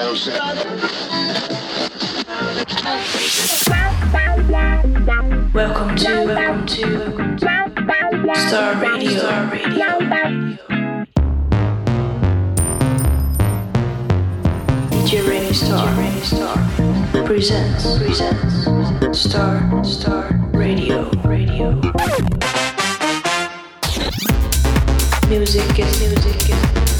Welcome to, welcome to Star Radio. Star Radio. DJ Remy Star, Remy Star presents, presents Star, Star Radio, Radio. Music is music is.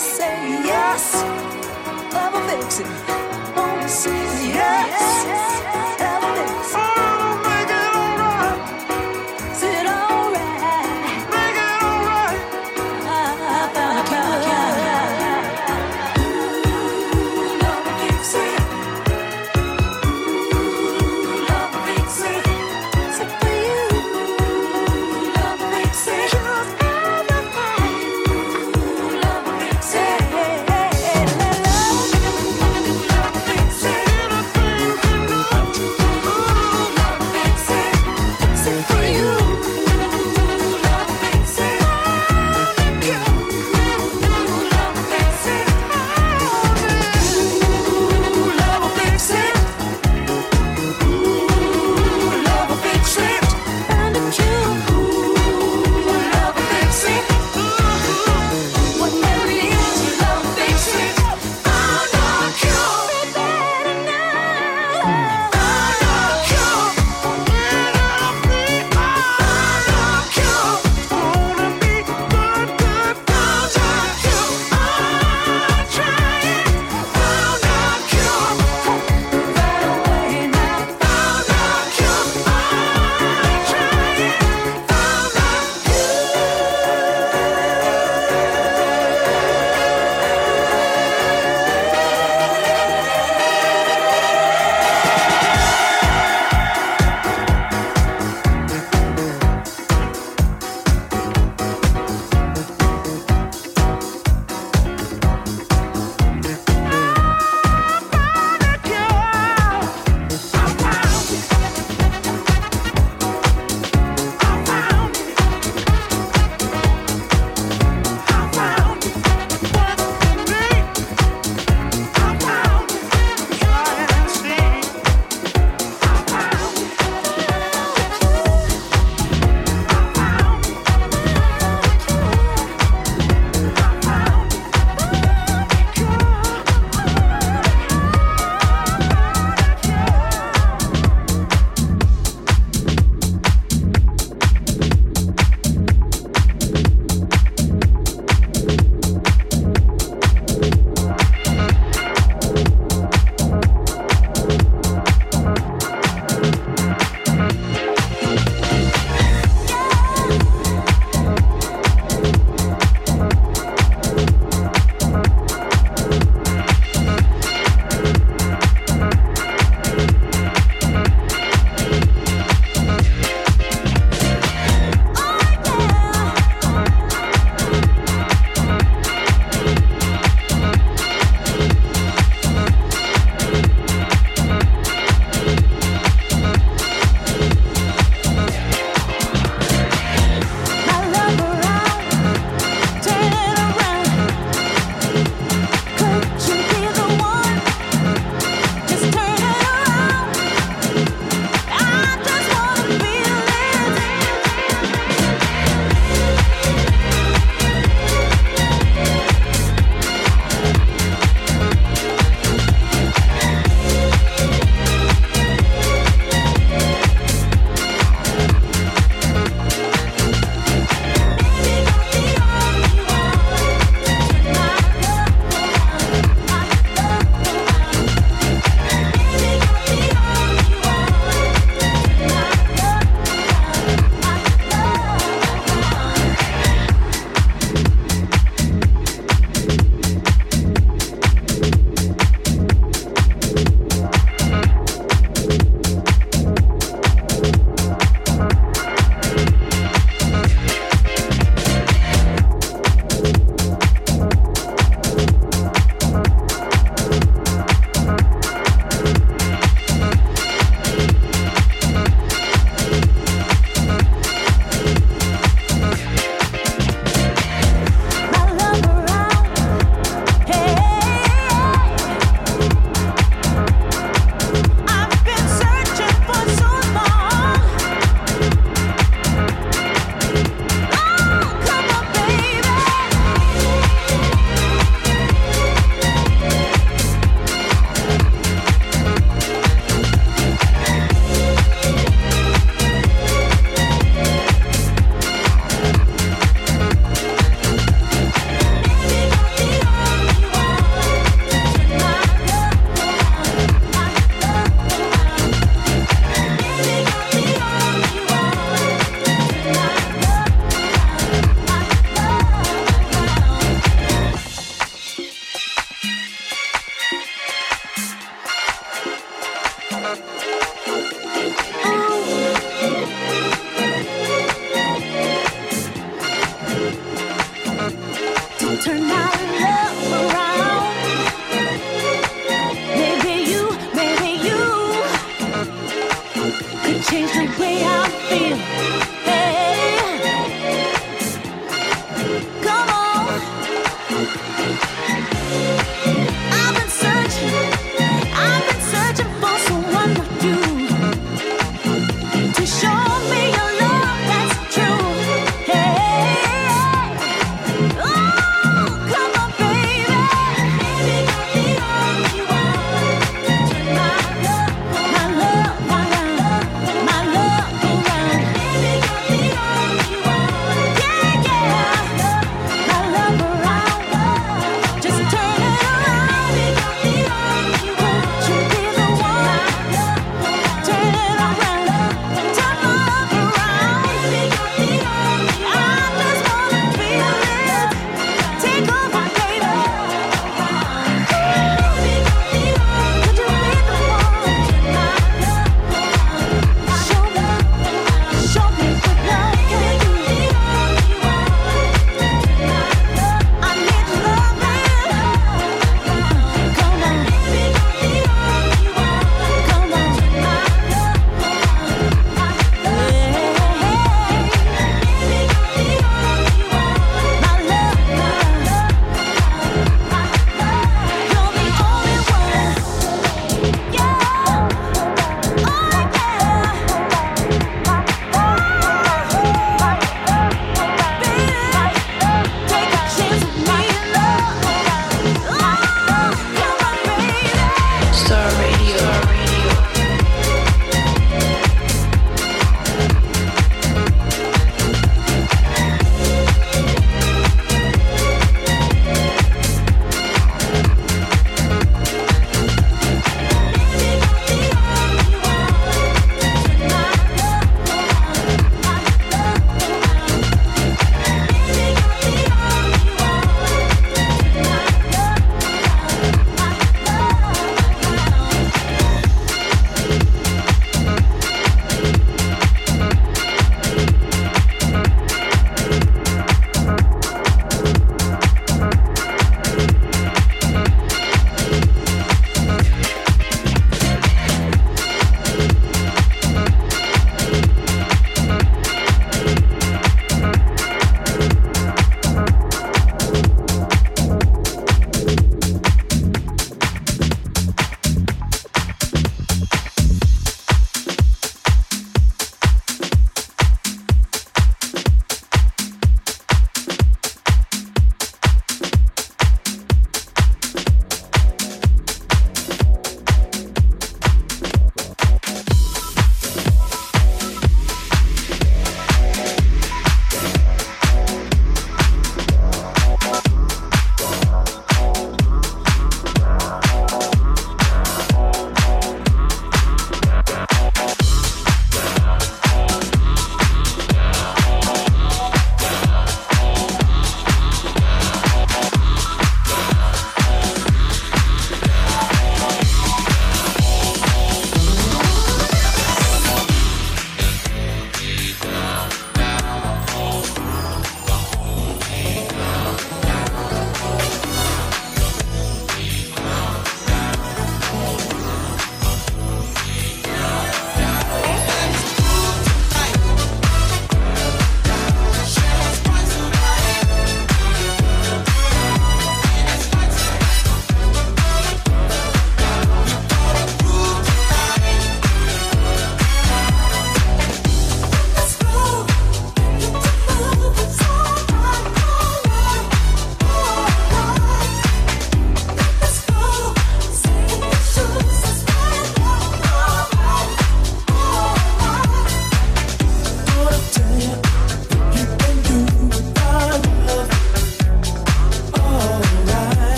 say yes. Love will fix it.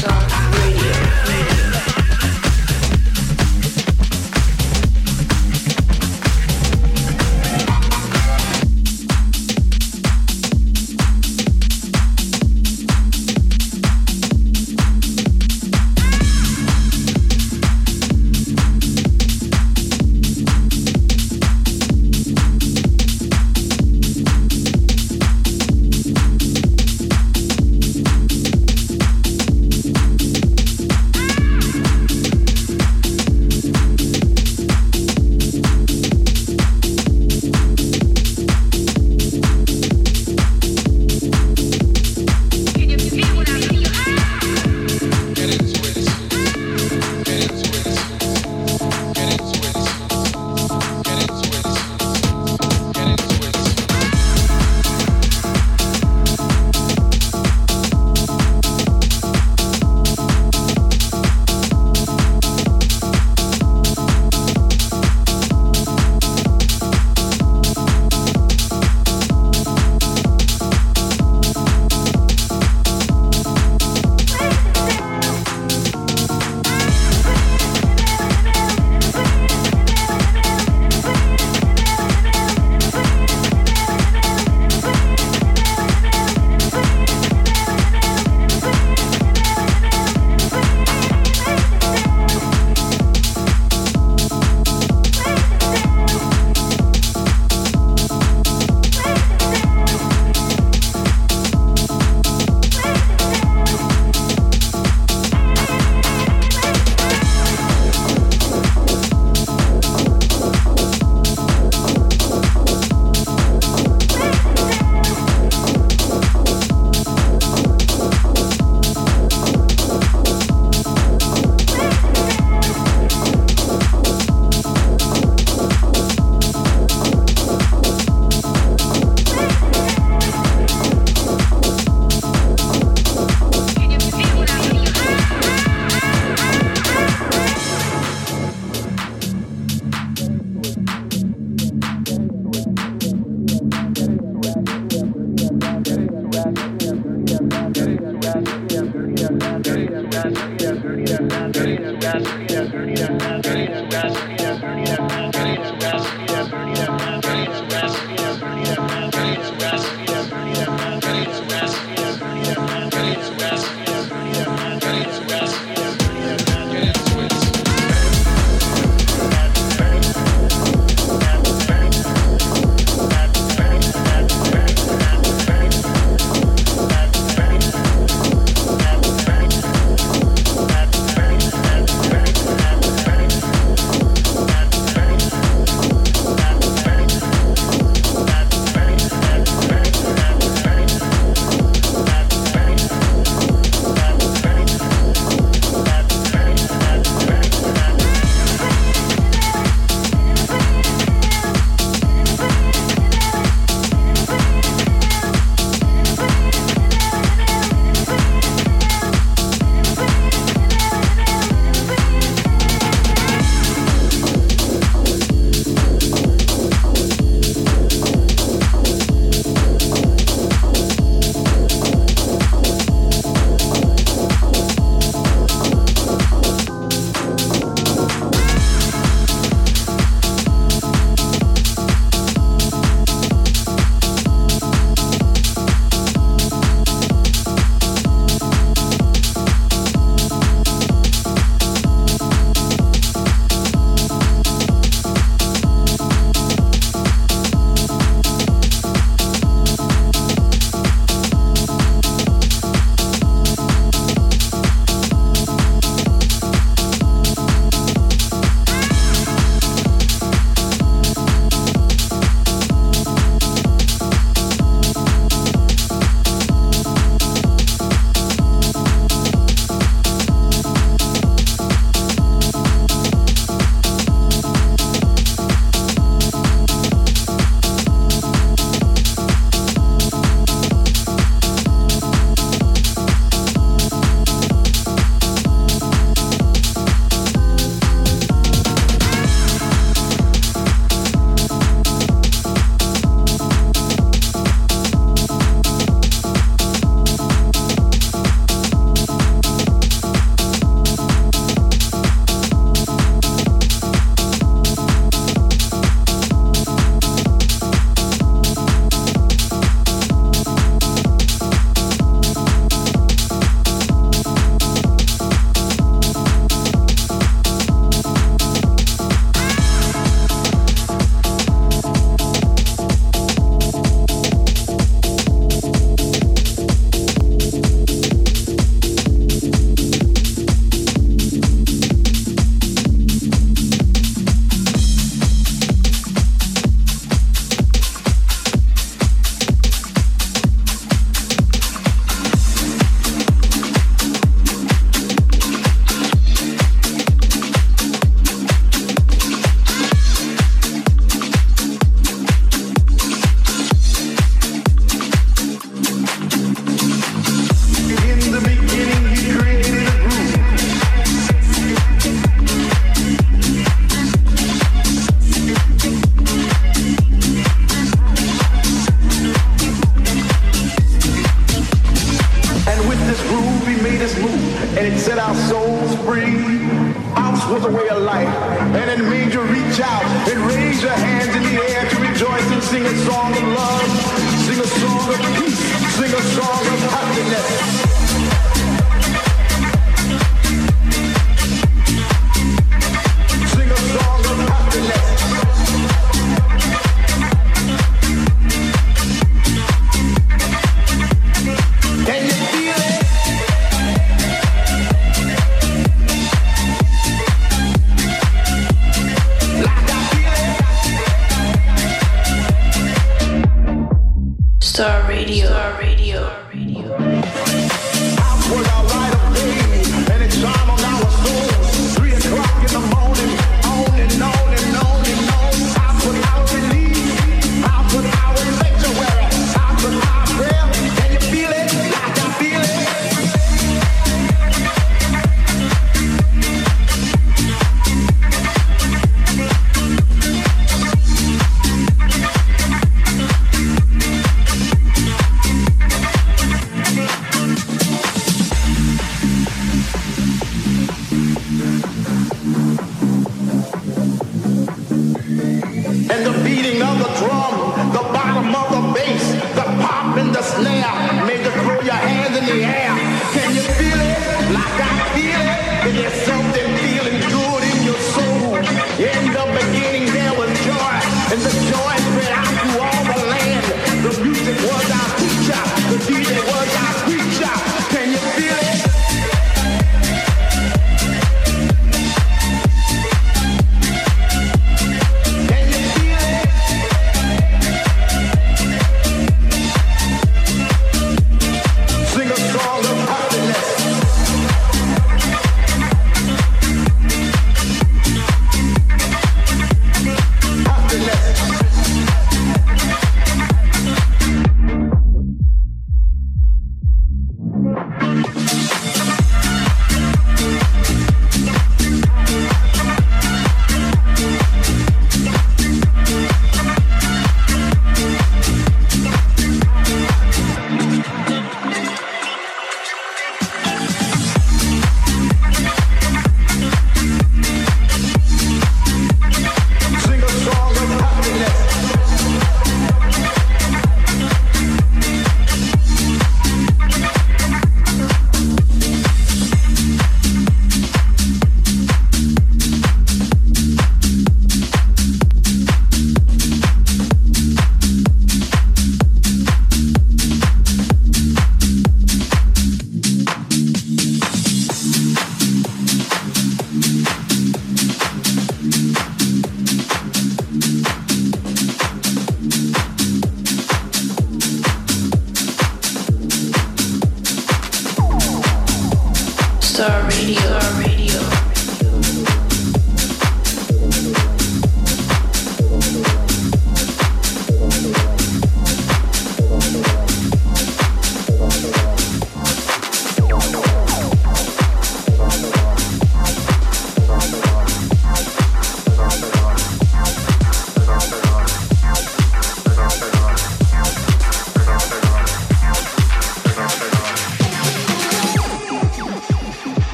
stars.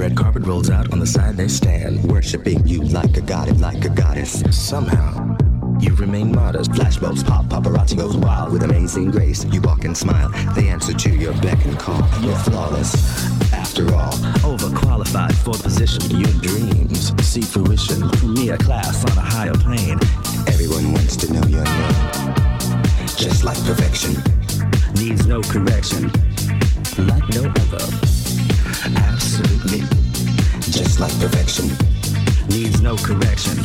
Red carpet rolls out on the side they stand, worshiping you like a god, like a goddess. Somehow. You remain modest. Flashbulbs pop, paparazzi goes wild with amazing grace. You walk and smile. They answer to your beck and call. You're flawless. After all, Overqualified for the position. your dreams see fruition. Me a class on a higher plane. Everyone wants to know your name. Just like perfection. Needs no correction. Like perfection. Needs no correction.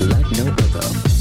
Like no other.